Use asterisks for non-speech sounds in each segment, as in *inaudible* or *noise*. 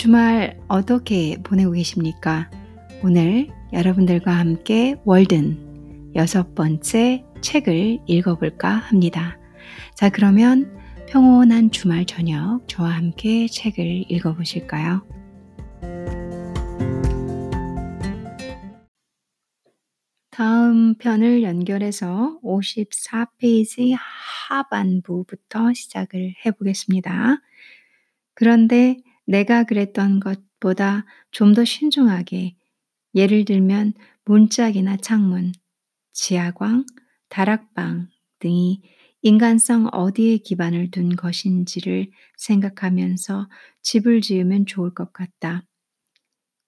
주말 어떻게 보내고 계십니까? 오늘 여러분들과 함께 월든 여섯 번째 책을 읽어볼까 합니다. 자, 그러면 평온한 주말 저녁 저와 함께 책을 읽어보실까요? 다음 편을 연결해서 54페이지 하반부부터 시작을 해보겠습니다. 그런데 내가 그랬던 것보다 좀 더 신중하게 예를 들면 문짝이나 창문, 지하광, 다락방 등이 인간성 어디에 기반을 둔 것인지를 생각하면서 집을 지으면 좋을 것 같다.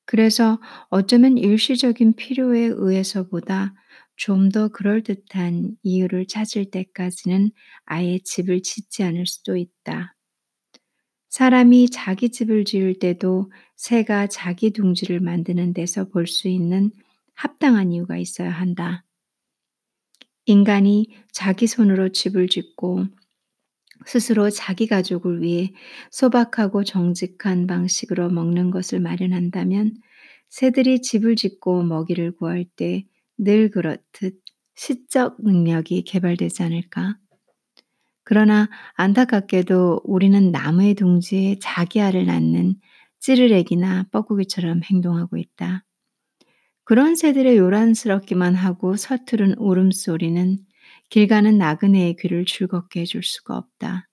그래서 어쩌면 일시적인 필요에 의해서보다 좀 더 그럴듯한 이유를 찾을 때까지는 아예 집을 짓지 않을 수도 있다. 사람이 자기 집을 지을 때도 새가 자기 둥지를 만드는 데서 볼 수 있는 합당한 이유가 있어야 한다. 인간이 자기 손으로 집을 짓고 스스로 자기 가족을 위해 소박하고 정직한 방식으로 먹는 것을 마련한다면 새들이 집을 짓고 먹이를 구할 때 늘 그렇듯 시적 능력이 개발되지 않을까? 그러나 안타깝게도 우리는 나무의 둥지에 자기 알을 낳는 찌르레기나 뻐꾸기처럼 행동하고 있다. 그런 새들의 요란스럽기만 하고 서투른 울음소리는 길 가는 나그네의 귀를 즐겁게 해줄 수가 없다.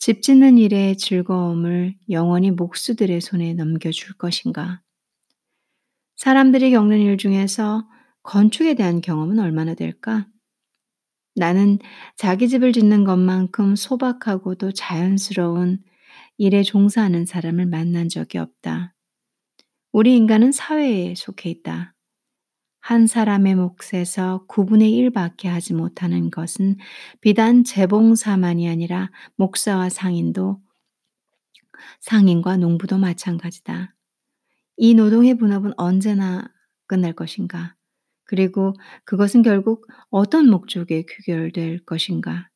집 짓는 일의 즐거움을 영원히 목수들의 손에 넘겨줄 것인가? 사람들이 겪는 일 중에서 건축에 대한 경험은 얼마나 될까? 나는 자기 집을 짓는 것만큼 소박하고도 자연스러운 일에 종사하는 사람을 만난 적이 없다. 우리 인간은 사회에 속해 있다. 한 사람의 몫에서 9분의 1밖에 하지 못하는 것은 비단 재봉사만이 아니라 목사와 상인도 상인과 농부도 마찬가지다. 이 노동의 분업은 언제나 끝날 것인가? 그리고 그것은 결국 어떤 목적에 귀결될 것인가?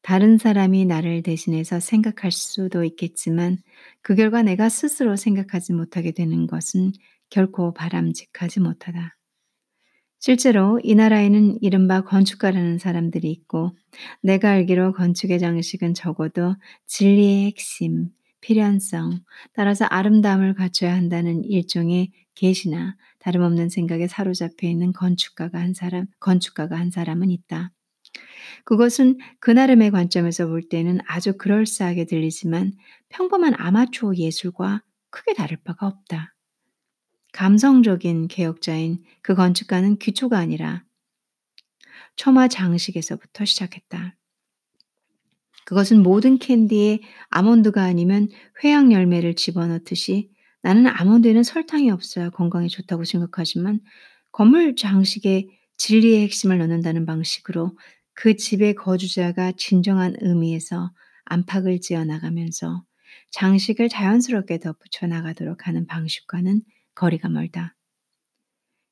다른 사람이 나를 대신해서 생각할 수도 있겠지만 그 결과 내가 스스로 생각하지 못하게 되는 것은 결코 바람직하지 못하다. 실제로 이 나라에는 이른바 건축가라는 사람들이 있고 내가 알기로 건축의 장식은 적어도 진리의 핵심, 필연성, 따라서 아름다움을 갖춰야 한다는 일종의 계시나 다름없는 생각에 사로잡혀 있는 건축가가 한 사람, 건축가가 한 사람은 있다. 그것은 그 나름의 관점에서 볼 때는 아주 그럴싸하게 들리지만 평범한 아마추어 예술과 크게 다를 바가 없다. 감성적인 개혁자인 그 건축가는 기초가 아니라 처마 장식에서부터 시작했다. 그것은 모든 캔디에 아몬드가 아니면 회양 열매를 집어넣듯이 나는 아몬드에는 설탕이 없어야 건강에 좋다고 생각하지만 건물 장식에 진리의 핵심을 넣는다는 방식으로 그 집의 거주자가 진정한 의미에서 안팎을 지어 나가면서 장식을 자연스럽게 덧붙여 나가도록 하는 방식과는 거리가 멀다.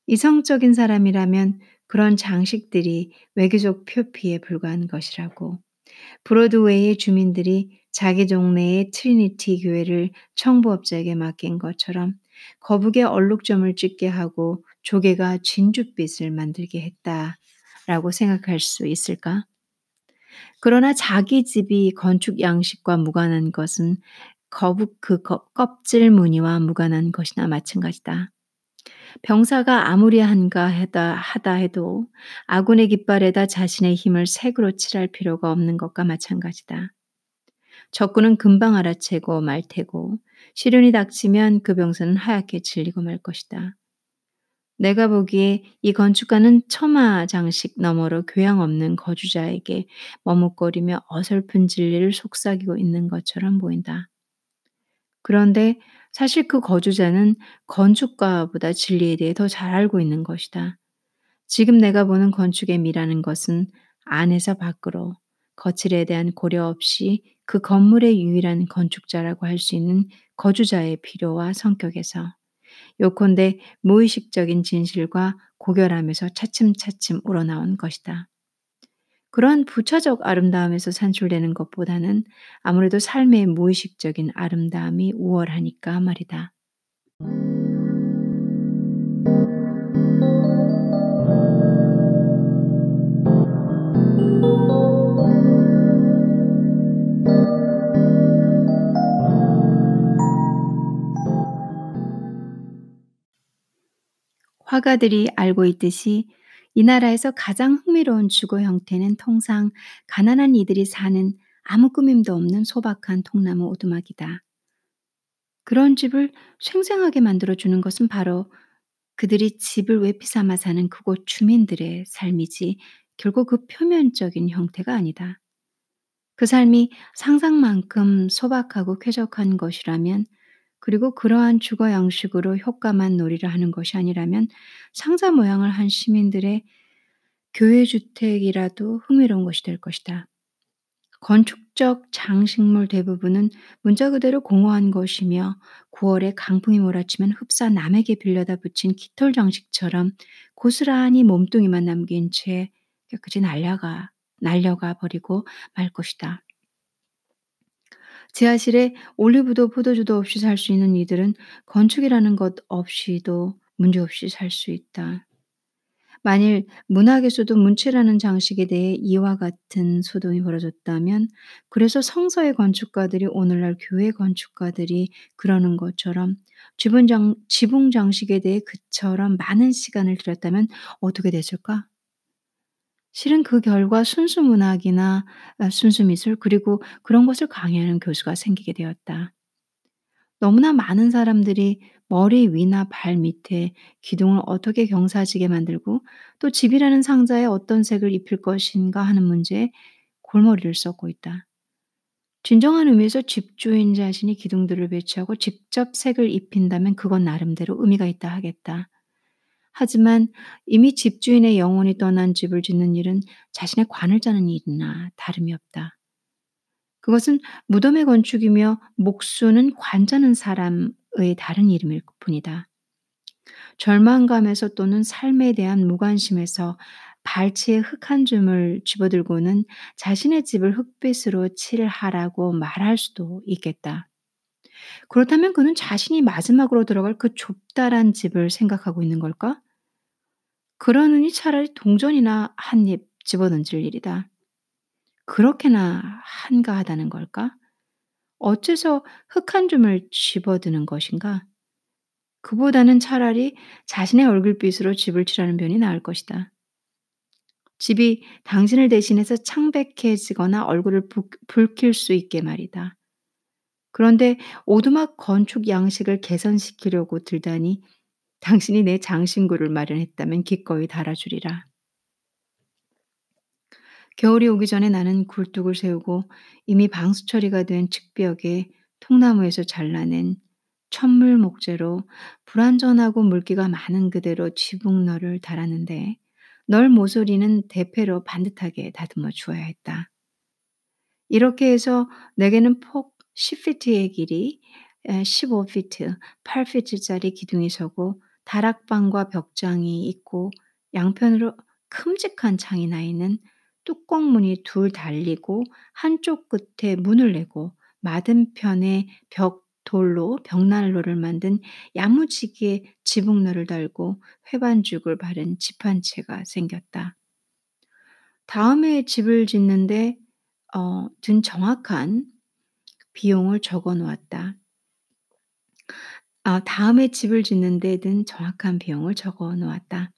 이성적인 사람이라면 그런 장식들이 외교적 표피에 불과한 것이라고 브로드웨이의 주민들이 자기 동네의 트리니티 교회를 청부업자에게 맡긴 것처럼 거북의 얼룩점을 찍게 하고 조개가 진주빛을 만들게 했다 라고 생각할 수 있을까? 그러나 자기 집이 건축 양식과 무관한 것은 거북 그 껍질 무늬와 무관한 것이나 마찬가지다. 병사가 아무리 한가 하다, 하다 해도 아군의 깃발에다 자신의 힘을 색으로 칠할 필요가 없는 것과 마찬가지다. 적군은 금방 알아채고 말 테고 시련이 닥치면 그 병사는 하얗게 질리고 말 것이다. 내가 보기에 이 건축가는 처마 장식 너머로 교양 없는 거주자에게 머뭇거리며 어설픈 진리를 속삭이고 있는 것처럼 보인다. 그런데 사실 그 거주자는 건축가보다 진리에 대해 더 잘 알고 있는 것이다. 지금 내가 보는 건축의 미라는 것은 안에서 밖으로 거칠에 대한 고려 없이 그 건물의 유일한 건축자라고 할 수 있는 거주자의 필요와 성격에서 요컨대 무의식적인 진실과 고결함에서 차츰차츰 우러나온 것이다. 그런 부차적 아름다움에서 산출되는 것보다는 아무래도 삶의 무의식적인 아름다움이 우월하니까 말이다. 화가들이 알고 있듯이 이 나라에서 가장 흥미로운 주거 형태는 통상 가난한 이들이 사는 아무 꾸밈도 없는 소박한 통나무 오두막이다. 그런 집을 생생하게 만들어주는 것은 바로 그들이 집을 외피 삼아 사는 그곳 주민들의 삶이지 결국 그 표면적인 형태가 아니다. 그 삶이 상상만큼 소박하고 쾌적한 것이라면 그리고 그러한 주거 양식으로 효과만 놀이를 하는 것이 아니라면 상자 모양을 한 시민들의 교외 주택이라도 흥미로운 것이 될 것이다. 건축적 장식물 대부분은 문자 그대로 공허한 것이며 9월에 강풍이 몰아치면 흡사 남에게 빌려다 붙인 깃털 장식처럼 고스란히 몸뚱이만 남긴 채 깨끗이 날려가 날려가 버리고 말 것이다. 지하실에 올리브도 포도주도 없이 살 수 있는 이들은 건축이라는 것 없이도 문제없이 살 수 있다. 만일 문학에서도 문체라는 장식에 대해 이와 같은 소동이 벌어졌다면 그래서 성서의 건축가들이 오늘날 교회 건축가들이 그러는 것처럼 지붕, 장, 지붕 장식에 대해 그처럼 많은 시간을 들였다면 어떻게 됐을까? 실은 그 결과 순수 문학이나 아, 순수 미술 그리고 그런 것을 강의하는 교수가 생기게 되었다. 너무나 많은 사람들이 머리 위나 발 밑에 기둥을 어떻게 경사지게 만들고 또 집이라는 상자에 어떤 색을 입힐 것인가 하는 문제에 골머리를 썩고 있다. 진정한 의미에서 집주인 자신이 기둥들을 배치하고 직접 색을 입힌다면 그건 나름대로 의미가 있다 하겠다. 하지만 이미 집주인의 영혼이 떠난 집을 짓는 일은 자신의 관을 짜는 일이나 다름이 없다. 그것은 무덤의 건축이며 목수는 관자는 사람의 다른 이름일 뿐이다. 절망감에서 또는 삶에 대한 무관심에서 발치에 흙 한 줌을 집어들고는 자신의 집을 흙빛으로 칠하라고 말할 수도 있겠다. 그렇다면 그는 자신이 마지막으로 들어갈 그 좁다란 집을 생각하고 있는 걸까? 그러느니 차라리 동전이나 한 입 집어던질 일이다. 그렇게나 한가하다는 걸까? 어째서 흙 한 줌을 집어드는 것인가? 그보다는 차라리 자신의 얼굴빛으로 집을 칠하는 편이 나을 것이다. 집이 당신을 대신해서 창백해지거나 얼굴을 부, 붉힐 수 있게 말이다. 그런데 오두막 건축 양식을 개선시키려고 들다니 당신이 내 장신구를 마련했다면 기꺼이 달아주리라. 겨울이 오기 전에 나는 굴뚝을 세우고 이미 방수 처리가 된 측벽에 통나무에서 잘라낸 천물 목재로 불완전하고 물기가 많은 그대로 지붕너를 달았는데 널 모서리는 대패로 반듯하게 다듬어 주어야 했다. 이렇게 해서 내게는 폭 10피트의 길이 15피트, 8피트짜리 기둥이 서고 다락방과 벽장이 있고 양편으로 큼직한 창이 나 있는 뚜껑문이 둘 달리고 한쪽 끝에 문을 내고 맞은편에 벽 돌로 벽난로를 만든 야무지게 지붕너를 달고 회반죽을 바른 집 한 채가 생겼다. 다음에 집을 짓는데 어, 든 정확한 비용을 적어 놓았다. 아, 다음에 집을 짓는 데든 정확한 비용을 적어 놓았다.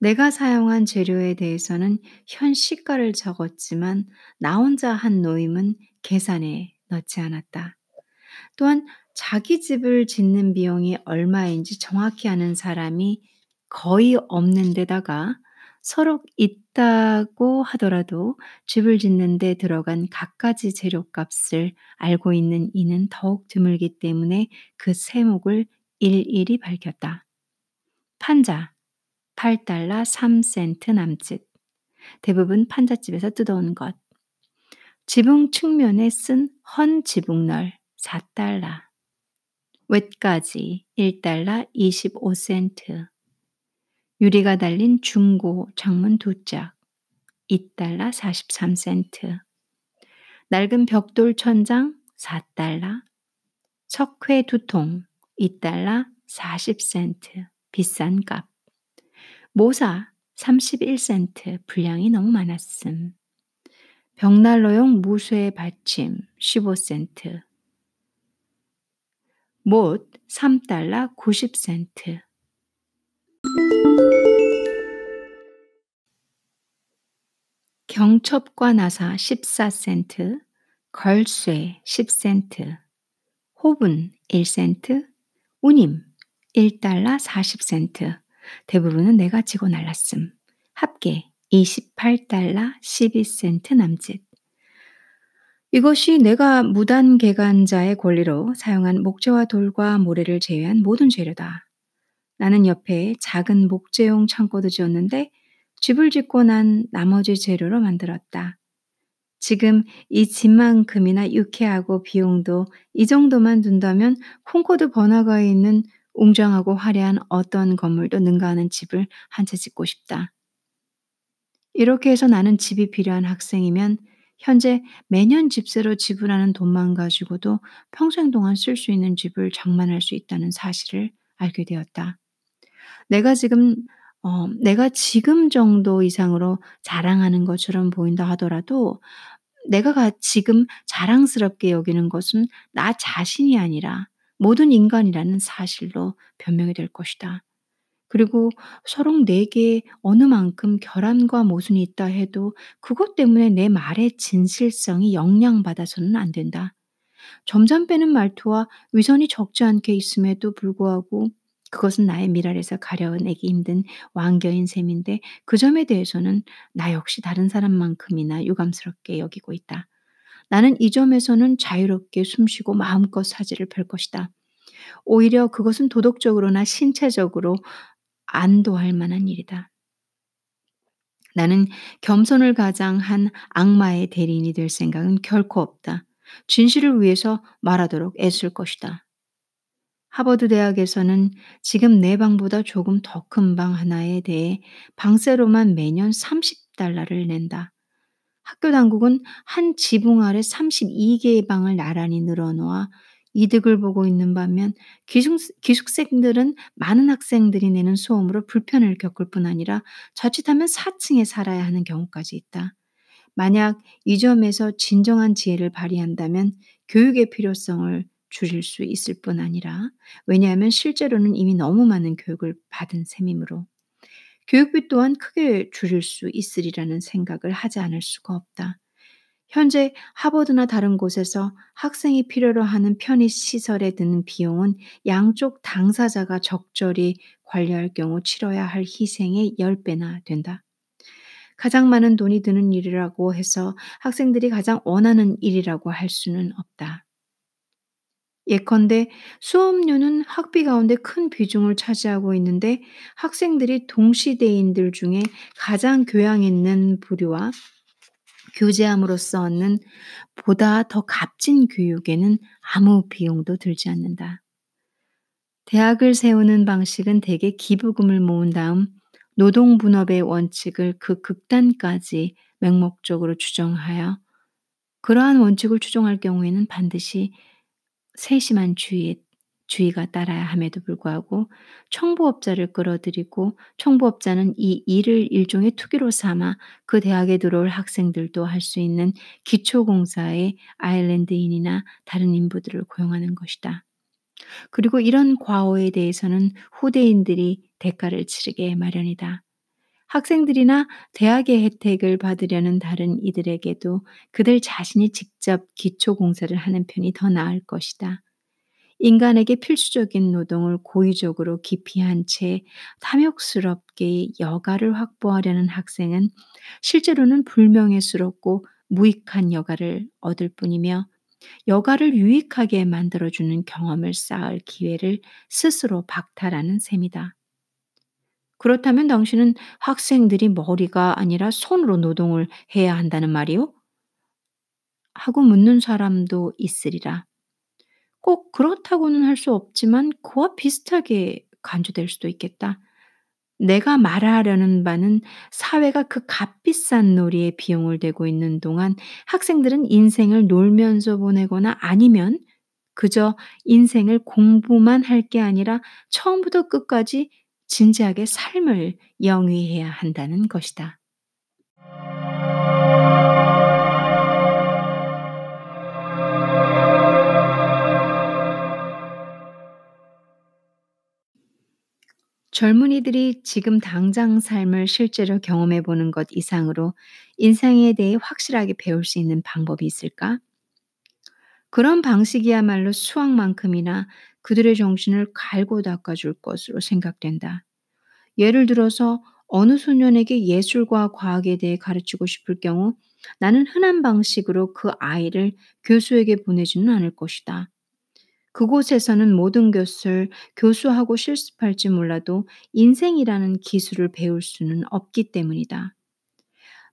내가 사용한 재료에 대해서는 현 시가를 적었지만 나 혼자 한 노임은 계산에 넣지 않았다. 또한 자기 집을 짓는 비용이 얼마인지 정확히 아는 사람이 거의 없는 데다가 서로 있다고 하더라도 집을 짓는 데 들어간 갖가지 재료값을 알고 있는 이는 더욱 드물기 때문에 그 세목을 일일이 밝혔다. 판자 8달러 3센트 남짓. 대부분 판잣집에서 뜯어온 것. 지붕 측면에 쓴 헌 지붕널 4달러. 웻가지 1달러 25센트. 유리가 달린 중고 창문 두 짝 2달러 43센트. 낡은 벽돌 천장 4달러. 석회 두 통 2달러 40센트. 비싼 값. 모사 31센트. 분량이 너무 많았음. 벽난로용 무쇠 받침 15센트. 못 3달러 90센트. 경첩과 나사 14센트, 걸쇠 10센트, 호분 1센트, 운임 1달러 40센트. 대부분은 내가 지고 날랐음. 합계 28달러 12센트 남짓. 이것이 내가 무단 개간자의 권리로 사용한 목재와 돌과 모래를 제외한 모든 재료다. 나는 옆에 작은 목재용 창고도 지었는데 집을 짓고 난 나머지 재료로 만들었다. 지금 이 집만큼이나 유쾌하고 비용도 이 정도만 둔다면 콩코드 번화가에 있는 웅장하고 화려한 어떤 건물도 능가하는 집을 한 채 짓고 싶다. 이렇게 해서 나는 집이 필요한 학생이면 현재 매년 집세로 지불하는 돈만 가지고도 평생 동안 쓸 수 있는 집을 장만할 수 있다는 사실을 알게 되었다. 내가 지금 어 내가 지금 정도 이상으로 자랑하는 것처럼 보인다 하더라도 내가 가 지금 자랑스럽게 여기는 것은 나 자신이 아니라 모든 인간이라는 사실로 변명이 될 것이다. 그리고 서로 내게 어느 만큼 결함과 모순이 있다 해도 그것 때문에 내 말의 진실성이 영향받아서는 안 된다. 점점 빼는 말투와 위선이 적지 않게 있음에도 불구하고 그것은 나의 미랄에서 가려내기 힘든 왕겨인 셈인데 그 점에 대해서는 나 역시 다른 사람만큼이나 유감스럽게 여기고 있다. 나는 이 점에서는 자유롭게 숨쉬고 마음껏 사지를 펼 것이다. 오히려 그것은 도덕적으로나 신체적으로 안도할 만한 일이다. 나는 겸손을 가장한 악마의 대리인이 될 생각은 결코 없다. 진실을 위해서 말하도록 애쓸 것이다. 하버드 대학에서는 지금 내 방보다 조금 더 큰 방 하나에 대해 방세로만 매년 30달러를 낸다. 학교 당국은 한 지붕 아래 32개의 방을 나란히 늘어놓아 이득을 보고 있는 반면 기숙, 기숙생들은 많은 학생들이 내는 소음으로 불편을 겪을 뿐 아니라 자칫하면 4층에 살아야 하는 경우까지 있다. 만약 이 점에서 진정한 지혜를 발휘한다면 교육의 필요성을 줄일 수 있을 뿐 아니라 왜냐하면 실제로는 이미 너무 많은 교육을 받은 셈이므로 교육비 또한 크게 줄일 수 있으리라는 생각을 하지 않을 수가 없다. 현재 하버드나 다른 곳에서 학생이 필요로 하는 편의 시설에 드는 비용은 양쪽 당사자가 적절히 관리할 경우 치러야 할 희생의 10배나 된다. 가장 많은 돈이 드는 일이라고 해서 학생들이 가장 원하는 일이라고 할 수는 없다. 예컨대 수업료는 학비 가운데 큰 비중을 차지하고 있는데 학생들이 동시대인들 중에 가장 교양 있는 부류와 교제함으로써 얻는 보다 더 값진 교육에는 아무 비용도 들지 않는다. 대학을 세우는 방식은 대개 기부금을 모은 다음 노동분업의 원칙을 그 극단까지 맹목적으로 추정하여 그러한 원칙을 추정할 경우에는 반드시 세심한 주의, 주의가 따라야 함에도 불구하고 청부업자를 끌어들이고 청부업자는 이 일을 일종의 투기로 삼아 그 대학에 들어올 학생들도 할 수 있는 기초공사의 아일랜드인이나 다른 인부들을 고용하는 것이다. 그리고 이런 과오에 대해서는 후대인들이 대가를 치르게 마련이다. 학생들이나 대학의 혜택을 받으려는 다른 이들에게도 그들 자신이 직접 기초 공사를 하는 편이 더 나을 것이다. 인간에게 필수적인 노동을 고의적으로 기피한 채 탐욕스럽게 여가를 확보하려는 학생은 실제로는 불명예스럽고 무익한 여가를 얻을 뿐이며 여가를 유익하게 만들어주는 경험을 쌓을 기회를 스스로 박탈하는 셈이다. 그렇다면 당신은 학생들이 머리가 아니라 손으로 노동을 해야 한다는 말이요? 하고 묻는 사람도 있으리라. 꼭 그렇다고는 할 수 없지만 그와 비슷하게 간주될 수도 있겠다. 내가 말하려는 바는 사회가 그 값비싼 놀이에 비용을 대고 있는 동안 학생들은 인생을 놀면서 보내거나 아니면 그저 인생을 공부만 할 게 아니라 처음부터 끝까지 진지하게 삶을 영위해야 한다는 것이다. 젊은이들이 지금 당장 삶을 실제로 경험해 보는 것 이상으로 인생에 대해 확실하게 배울 수 있는 방법이 있을까? 그런 방식이야말로 수학만큼이나 그들의 정신을 갈고 닦아줄 것으로 생각된다. 예를 들어서 어느 소년에게 예술과 과학에 대해 가르치고 싶을 경우 나는 흔한 방식으로 그 아이를 교수에게 보내지는 않을 것이다. 그곳에서는 모든 것을 교수하고 실습할지 몰라도 인생이라는 기술을 배울 수는 없기 때문이다.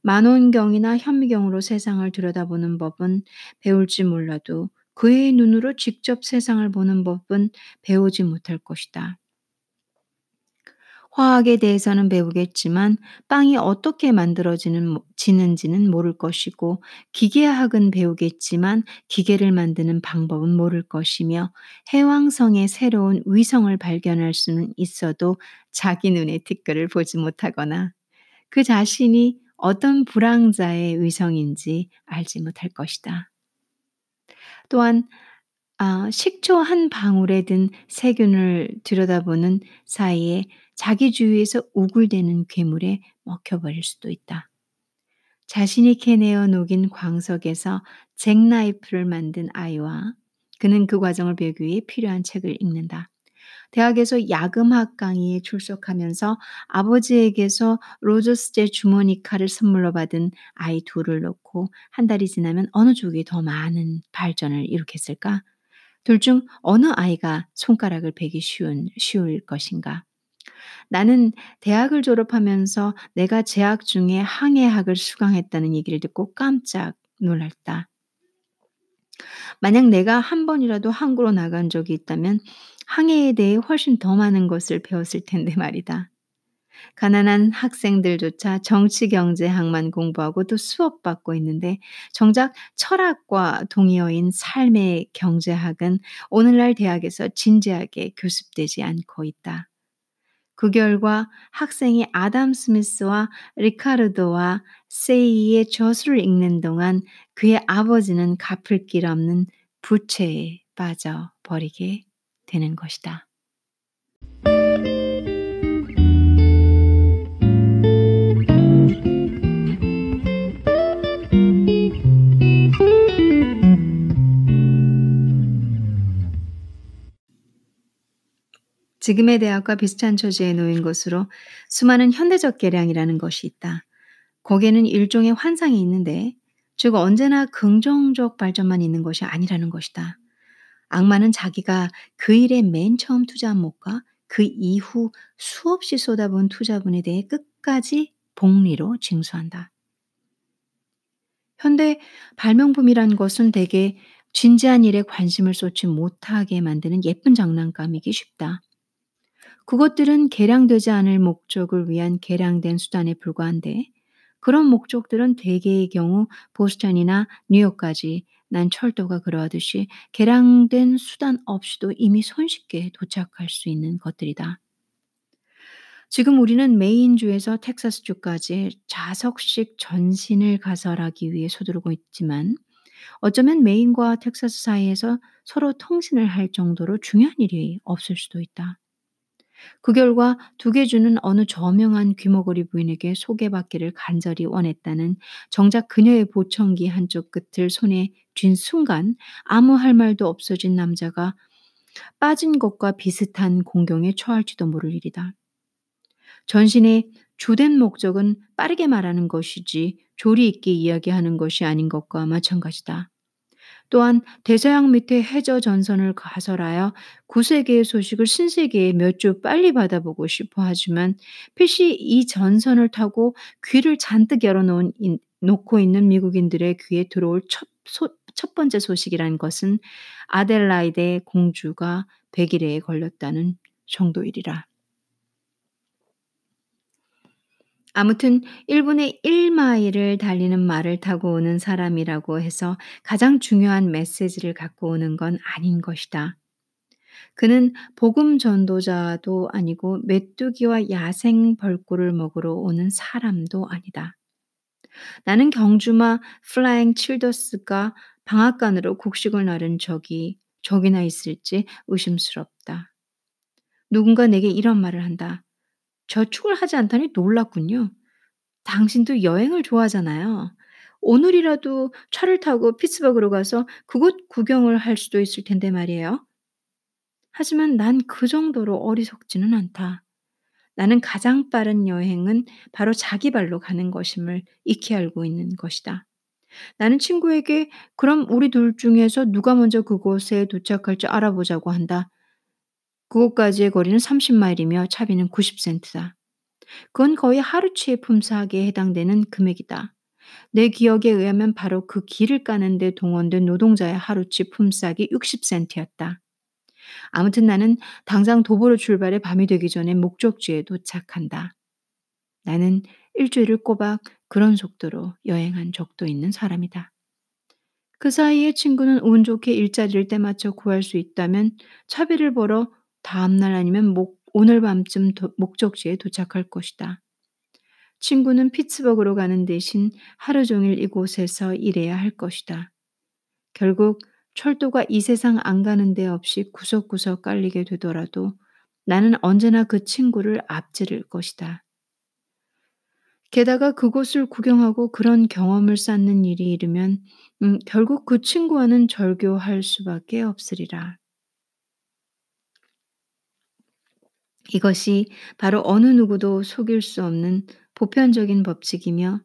만원경이나 현미경으로 세상을 들여다보는 법은 배울지 몰라도 그의 눈으로 직접 세상을 보는 법은 배우지 못할 것이다. 화학에 대해서는 배우겠지만 빵이 어떻게 만들어지는 지는지는 모를 것이고 기계학은 배우겠지만 기계를 만드는 방법은 모를 것이며 해왕성의 새로운 위성을 발견할 수는 있어도 자기 눈에 티끌을 보지 못하거나 그 자신이 어떤 불황자의 위성인지 알지 못할 것이다. 또한 아, 식초 한 방울에 든 세균을 들여다보는 사이에 자기 주위에서 우글대는 괴물에 먹혀버릴 수도 있다. 자신이 캐내어 녹인 광석에서 잭나이프를 만든 아이와 그는 그 과정을 배우기 위해 필요한 책을 읽는다. 대학에서 야금학 강의에 출석하면서 아버지에게서 로저스제 주머니카를 선물로 받은 아이 둘을 놓고 한 달이 지나면 어느 쪽이 더 많은 발전을 일으켰을까? 둘 중 어느 아이가 손가락을 베기 쉬운, 쉬울 것인가? 나는 대학을 졸업하면서 내가 재학 중에 항해학을 수강했다는 얘기를 듣고 깜짝 놀랐다. 만약 내가 한 번이라도 항구로 나간 적이 있다면 항해에 대해 훨씬 더 많은 것을 배웠을 텐데 *laughs* 말이다. 가난한 학생들조차 정치 경제학만 공부하고 또 수업 받고 있는데 정작 철학과 동의어인 삶의 경제학은 오늘날 대학에서 진지하게 교습되지 않고 있다. 그 결과 학생이 아담 스미스와 리카르도와 세이의 저술을 읽는 동안 그의 아버지는 갚을 길 없는 부채에 빠져 버리게 되는 것이다. 지금의 대학과 비슷한 처지에 놓인 것으로 수많은 현대적 계량이라는 것이 있다. 거기에는 일종의 환상이 있는데, 즉 언제나 긍정적 발전만 있는 것이 아니라는 것이다. 악마는 자기가 그 일에 맨 처음 투자한 목과 그 이후 수없이 쏟아본 투자분에 대해 끝까지 복리로 징수한다. 현대 발명품이란 것은 대개 진지한 일에 관심을 쏟지 못하게 만드는 예쁜 장난감이기 쉽다. 그것들은 개량되지 않을 목적을 위한 개량된 수단에 불과한데 그런 목적들은 대개의 경우 보스턴이나 뉴욕까지 난 철도가 그러하듯이 개량된 수단 없이도 이미 손쉽게 도착할 수 있는 것들이다. 지금 우리는 메인주에서 텍사스주까지 자석식 전신을 가설하기 위해 서두르고 있지만 어쩌면 메인과 텍사스 사이에서 서로 통신을 할 정도로 중요한 일이 없을 수도 있다. 그 결과 두개주는 어느 저명한 귀머거리 부인에게 소개받기를 간절히 원했다는 정작 그녀의 보청기 한쪽 끝을 손에 쥔 순간 아무 할 말도 없어진 남자가 빠진 것과 비슷한 공경에 처할지도 모를 일이다. 전신의 주된 목적은 빠르게 말하는 것이지 조리 있게 이야기하는 것이 아닌 것과 마찬가지다. 또한 대서양 밑에 해저 전선을 가설하여 구세계의 소식을 신세계에 몇 주 빨리 받아보고 싶어 하지만 필시 이 전선을 타고 귀를 잔뜩 열어놓은 놓고 있는 미국인들의 귀에 들어올 첫, 소, 첫 번째 소식이란 것은 아델라이드 공주가 백일에 걸렸다는 정도이리라. 아무튼 1분에 1마일을 달리는 말을 타고 오는 사람이라고 해서 가장 중요한 메시지를 갖고 오는 건 아닌 것이다. 그는 복음 전도자도 아니고 메뚜기와 야생 벌꿀을 먹으러 오는 사람도 아니다. 나는 경주마 플라잉 칠더스가 방앗간으로 곡식을 나른 적이 적이나 있을지 의심스럽다. 누군가 내게 이런 말을 한다. 저축을 하지 않다니 놀랍군요. 당신도 여행을 좋아하잖아요. 오늘이라도 차를 타고 피츠버그로 가서 그곳 구경을 할 수도 있을 텐데 말이에요. 하지만 난 그 정도로 어리석지는 않다. 나는 가장 빠른 여행은 바로 자기 발로 가는 것임을 익히 알고 있는 것이다. 나는 친구에게 그럼 우리 둘 중에서 누가 먼저 그곳에 도착할지 알아보자고 한다. 그곳까지의 거리는 30마일이며 차비는 90센트다. 그건 거의 하루치의 품삯에 해당되는 금액이다. 내 기억에 의하면 바로 그 길을 까는데 동원된 노동자의 하루치 품삯이 60센트였다. 아무튼 나는 당장 도보로 출발해 밤이 되기 전에 목적지에 도착한다. 나는 일주일을 꼬박 그런 속도로 여행한 적도 있는 사람이다. 그 사이에 친구는 운 좋게 일자리를 때맞춰 구할 수 있다면 차비를 벌어 다음날 아니면 목, 오늘 밤쯤 도, 목적지에 도착할 것이다. 친구는 피츠버그로 가는 대신 하루 종일 이곳에서 일해야 할 것이다. 결국 철도가 이 세상 안 가는 데 없이 구석구석 깔리게 되더라도 나는 언제나 그 친구를 앞지를 것이다. 게다가 그곳을 구경하고 그런 경험을 쌓는 일이 이르면 음, 결국 그 친구와는 절교할 수밖에 없으리라. 이것이 바로 어느 누구도 속일 수 없는 보편적인 법칙이며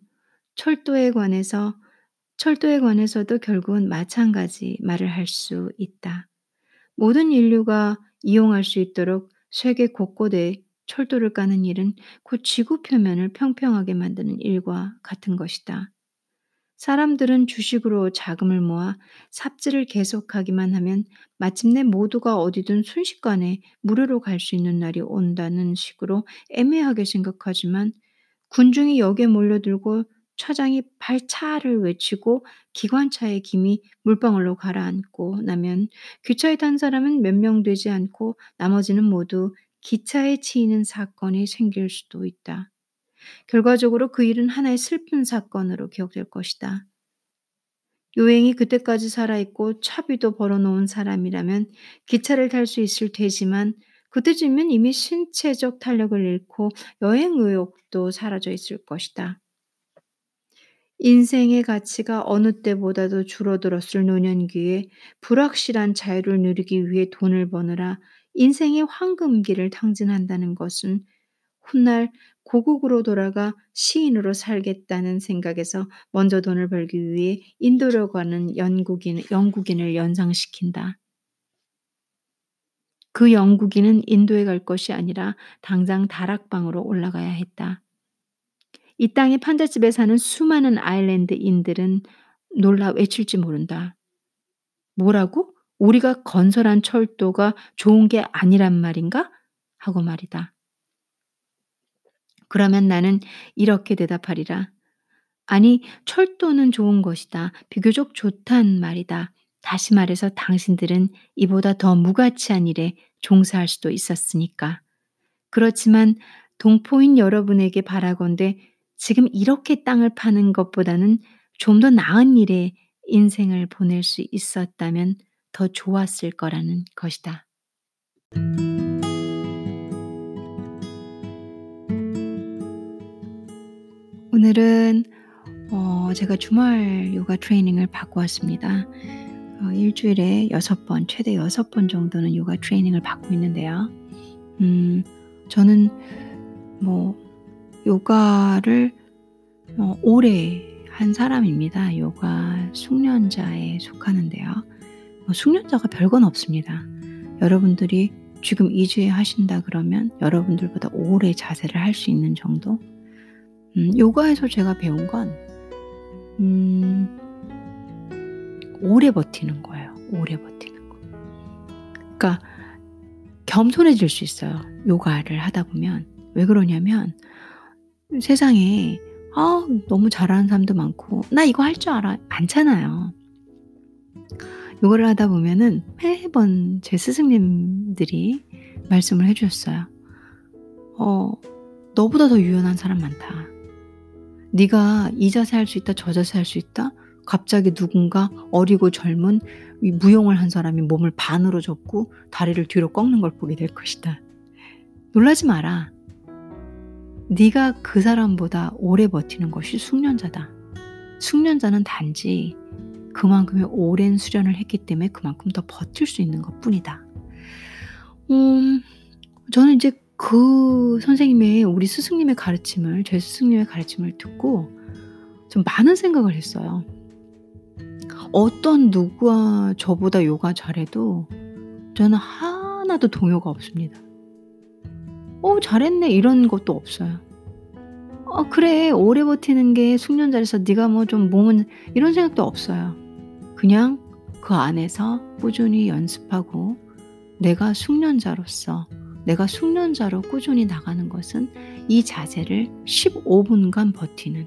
철도에 관해서 철도에 관해서도 결국은 마찬가지 말을 할 수 있다. 모든 인류가 이용할 수 있도록 세계 곳곳에 철도를 까는 일은 곧 지구 표면을 평평하게 만드는 일과 같은 것이다. 사람들은 주식으로 자금을 모아 삽질을 계속하기만 하면 마침내 모두가 어디든 순식간에 무료로 갈 수 있는 날이 온다는 식으로 애매하게 생각하지만 군중이 역에 몰려들고 차장이 발차를 외치고 기관차의 김이 물방울로 가라앉고 나면 기차에 탄 사람은 몇 명 되지 않고 나머지는 모두 기차에 치이는 사건이 생길 수도 있다. 결과적으로 그 일은 하나의 슬픈 사건으로 기억될 것이다. 요행이 그때까지 살아있고 차비도 벌어놓은 사람이라면 기차를 탈 수 있을 테지만 그때쯤이면 이미 신체적 탄력을 잃고 여행 의욕도 사라져 있을 것이다. 인생의 가치가 어느 때보다도 줄어들었을 노년기에 불확실한 자유를 누리기 위해 돈을 버느라 인생의 황금기를 탕진한다는 것은 훗날 고국으로 돌아가 시인으로 살겠다는 생각에서 먼저 돈을 벌기 위해 인도로 가는 영국인, 영국인을 연상시킨다. 그 영국인은 인도에 갈 것이 아니라 당장 다락방으로 올라가야 했다. 이 땅의 판잣집에 사는 수많은 아일랜드인들은 놀라 외칠지 모른다. 뭐라고? 우리가 건설한 철도가 좋은 게 아니란 말인가? 하고 말이다. 그러면 나는 이렇게 대답하리라. 아니, 철도는 좋은 것이다. 비교적 좋단 말이다. 다시 말해서 당신들은 이보다 더 무가치한 일에 종사할 수도 있었으니까. 그렇지만 동포인 여러분에게 바라건대 지금 이렇게 땅을 파는 것보다는 좀 더 나은 일에 인생을 보낼 수 있었다면 더 좋았을 거라는 것이다. 오늘은 어, 제가 주말 요가 트레이닝을 받고 왔습니다. 어, 일주일에 여섯 번, 최대 여섯 번 정도는 요가 트레이닝을 받고 있는데요. 음, 저는 뭐 요가를 어, 오래 한 사람입니다. 요가 숙련자에 속하는데요. 뭐 숙련자가 별건 없습니다. 여러분들이 지금 2주에 하신다 그러면 여러분들보다 오래 자세를 할 수 있는 정도? 음, 요가에서 제가 배운 건, 음, 오래 버티는 거예요. 오래 버티는 거. 그러니까, 겸손해질 수 있어요. 요가를 하다 보면. 왜 그러냐면, 세상에 아 너무 잘하는 사람도 많고 나 이거 할 줄 알아 많잖아요. 요거를 하다 보면은 매번 제 스승님들이 말씀을 해 주셨어요. 어 "너보다 더 유연한 사람 많다. 네가 이 자세 할 수 있다. 저 자세 할 수 있다. 갑자기 누군가 어리고 젊은 이 무용을 한 사람이 몸을 반으로 접고 다리를 뒤로 꺾는 걸 보게 될 것이다. 놀라지 마라. 네가 그 사람보다 오래 버티는 것이 숙련자다. 숙련자는 단지 그만큼의 오랜 수련을 했기 때문에 그만큼 더 버틸 수 있는 것 뿐이다. 음, 저는 이제 그 선생님의 우리 스승님의 가르침을 제 스승님의 가르침을 듣고 좀 많은 생각을 했어요. 어떤 누구와 저보다 요가 잘해도 저는 하나도 동요가 없습니다. 어 잘했네 이런 것도 없어요. 어 그래 오래 버티는 게 숙련자라서 네가 뭐 좀 몸은 이런 생각도 없어요. 그냥 그 안에서 꾸준히 연습하고 내가 숙련자로서 내가 숙련자로 꾸준히 나가는 것은 이 자세를 15분간 버티는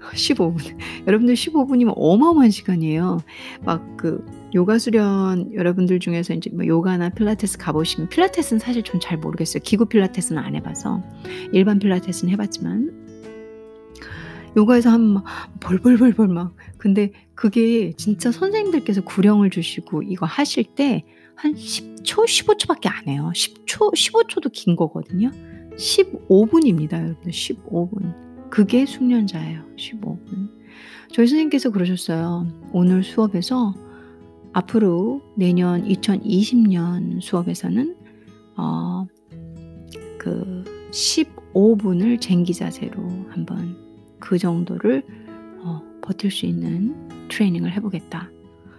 *laughs* 15분. *laughs* 여러분들 15분이면 어마어마한 시간이에요. 막 그 요가 수련 여러분들 중에서 이제 뭐 요가나 필라테스 가보시면 필라테스는 사실 전 잘 모르겠어요. 기구 필라테스는 안 해봐서 일반 필라테스는 해봤지만 요가에서 한막 벌벌벌벌 막 근데 그게 진짜 선생님들께서 구령을 주시고 이거 하실 때 한 10 초, 15초밖에 안 해요. 10초, 15초도 긴 거거든요. 15분입니다, 여러분들. 15분. 그게 숙련자예요. 15분. 저희 선생님께서 그러셨어요. 오늘 수업에서 앞으로 내년 2020년 수업에서는 어, 그 15분을 쟁기 자세로 한번 그 정도를 어, 버틸 수 있는 트레이닝을 해보겠다.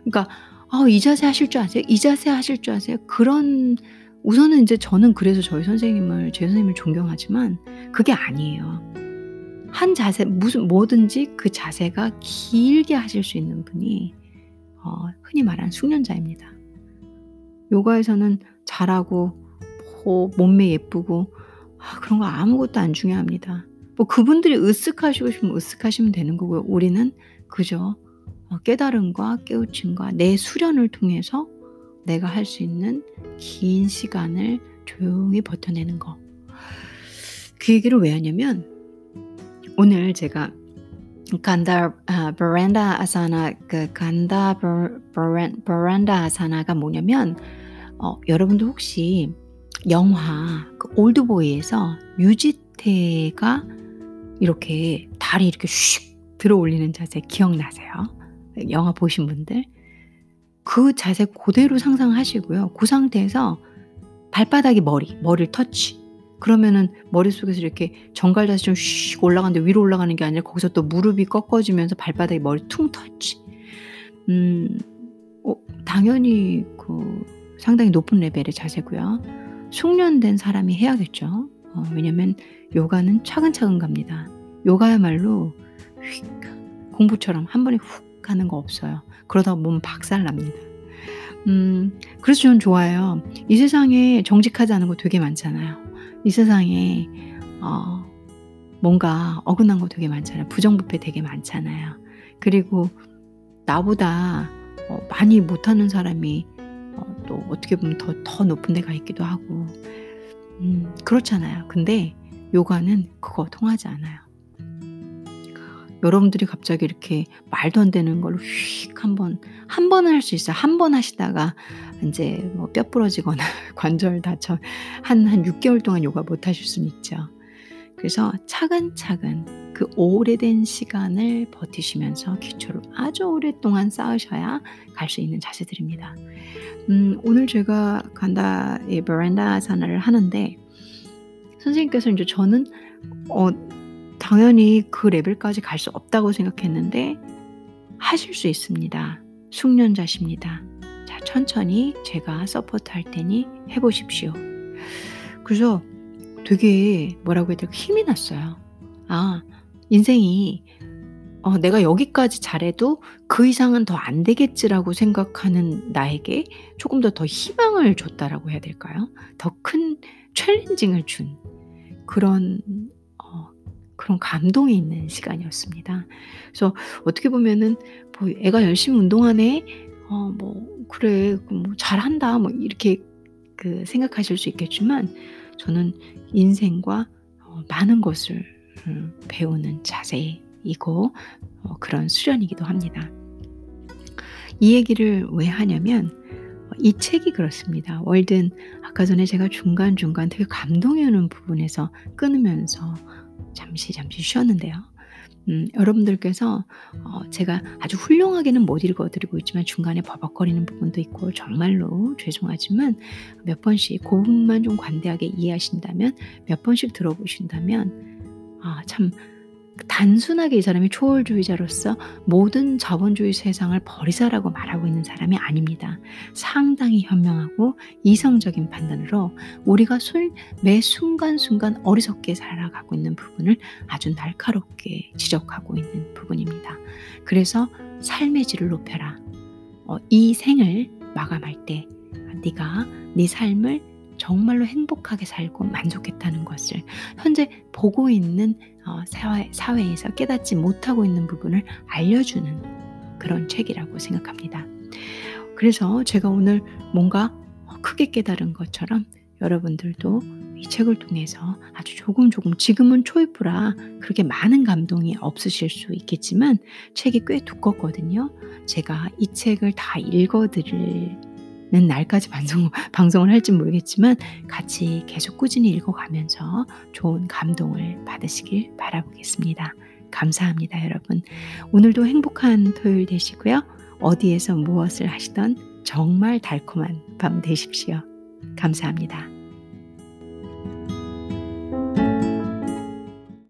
그러니까 아, 이 자세 하실 줄 아세요? 이 자세 하실 줄 아세요? 그런 우선은 이제 저는 그래서 저희 선생님을 제 선생님을 존경하지만 그게 아니에요. 한 자세 무슨 뭐든지 그 자세가 길게 하실 수 있는 분이 어, 흔히 말하는 숙련자입니다. 요가에서는 잘하고 뭐 몸매 예쁘고 아, 그런 거 아무것도 안 중요합니다. 뭐 그분들이 으쓱하시고 싶으면 으쓱하시면 되는 거고요. 우리는 그저 어, 깨달음과 깨우침과 내 수련을 통해서 내가 할 수 있는 긴 시간을 조용히 버텨내는 거. 그 얘기를 왜 하냐면 오늘 제가 간다 아, 베란다 아사나 그 간다 베란, 베란다 아사나가 뭐냐면 어, 여러분도 혹시 영화 그 올드보이에서 유지태가 이렇게 다리 이렇게 슉 들어 올리는 자세 기억나세요? 영화 보신 분들 그 자세 그대로 상상하시고요. 그 상태에서 발바닥이 머리, 머리를 터치. 그러면은 머릿속에서 이렇게 정갈 자세 좀슉 올라가는데 위로 올라가는 게 아니라 거기서 또 무릎이 꺾어지면서 발바닥이 머리 퉁 터치. 음, 어, 당연히 그 상당히 높은 레벨의 자세고요. 숙련된 사람이 해야겠죠. 어, 왜냐면 요가는 차근차근 갑니다. 요가야말로 휙 공부처럼 한 번에 훅 가는 거 없어요. 그러다 몸 박살 납니다. 음, 그래서 저는 좋아요. 이 세상에 정직하지 않은 거 되게 많잖아요. 이 세상에 어, 뭔가 어긋난 거 되게 많잖아요. 부정부패 되게 많잖아요. 그리고 나보다 어, 많이 못하는 사람이 어, 또 어떻게 보면 더, 더 높은 데가 있기도 하고 음, 그렇잖아요. 근데 요가는 그거 통하지 않아요. 여러분들이 갑자기 이렇게 말도 안 되는 걸로 휙 한번 한 번은 할 수 있어요. 한 번 하시다가 이제 뭐 뼈 부러지거나 *laughs* 관절 다쳐 한 한 6개월 동안 요가 못 하실 수는 있죠. 그래서 차근차근 그 오래된 시간을 버티시면서 기초를 아주 오랫동안 쌓으셔야 갈 수 있는 자세들입니다. 음, 오늘 제가 간다 베룬다사나를 하는데 선생님께서 이제 저는 어, 당연히 그 레벨까지 갈 수 없다고 생각했는데 하실 수 있습니다. 숙련자십니다. 자, 천천히 제가 서포트 할 테니 해보십시오. 그래서 되게 뭐라고 해야 될까 힘이 났어요. 아, 인생이 어, 내가 여기까지 잘해도 그 이상은 더 안 되겠지라고 생각하는 나에게 조금 더 더 희망을 줬다라고 해야 될까요? 더 큰 챌린징을 준 그런 어, 그런 감동이 있는 시간이었습니다. 그래서 어떻게 보면은 뭐 '애가 열심히 운동하네. 어 뭐 그래. 뭐 잘한다.' 뭐 이렇게 그 생각하실 수 있겠지만 저는 인생과 어 많은 것을 음 배우는 자세이고 어 그런 수련이기도 합니다. 이 얘기를 왜 하냐면 이 책이 그렇습니다. 월든 아까 전에 제가 중간중간 되게 감동이 오는 부분에서 끊으면서 잠시 잠시 쉬었는데요. 음 여러분들께서 어 제가 아주 훌륭하게는 못 읽어 드리고 있지만 중간에 버벅거리는 부분도 있고 정말로 죄송하지만 몇 번씩 고 부분만 좀 관대하게 이해하신다면 몇 번씩 들어보신다면 아 참 단순하게 이 사람이 초월주의자로서 모든 자본주의 세상을 버리자라고 말하고 있는 사람이 아닙니다. 상당히 현명하고 이성적인 판단으로 우리가 매 순간순간 어리석게 살아가고 있는 부분을 아주 날카롭게 지적하고 있는 부분입니다. 그래서 삶의 질을 높여라. 어, 이 생을 마감할 때 네가 네 삶을 정말로 행복하게 살고 만족했다는 것을 현재 보고 있는 어, 사회, 사회에서 깨닫지 못하고 있는 부분을 알려주는 그런 책이라고 생각합니다. 그래서 제가 오늘 뭔가 크게 깨달은 것처럼 여러분들도 이 책을 통해서 아주 조금 조금 지금은 초입부라 그렇게 많은 감동이 없으실 수 있겠지만 책이 꽤 두껍거든요. 제가 이 책을 다 읽어드릴 날까지 방송, *laughs* 방송을 할지 모르겠지만 같이 계속 꾸준히 읽어가면서 좋은 감동을 받으시길 바라보겠습니다. 감사합니다, 여러분. 오늘도 행복한 토요일 되시고요. 어디에서 무엇을 하시던 정말 달콤한 밤 되십시오. 감사합니다.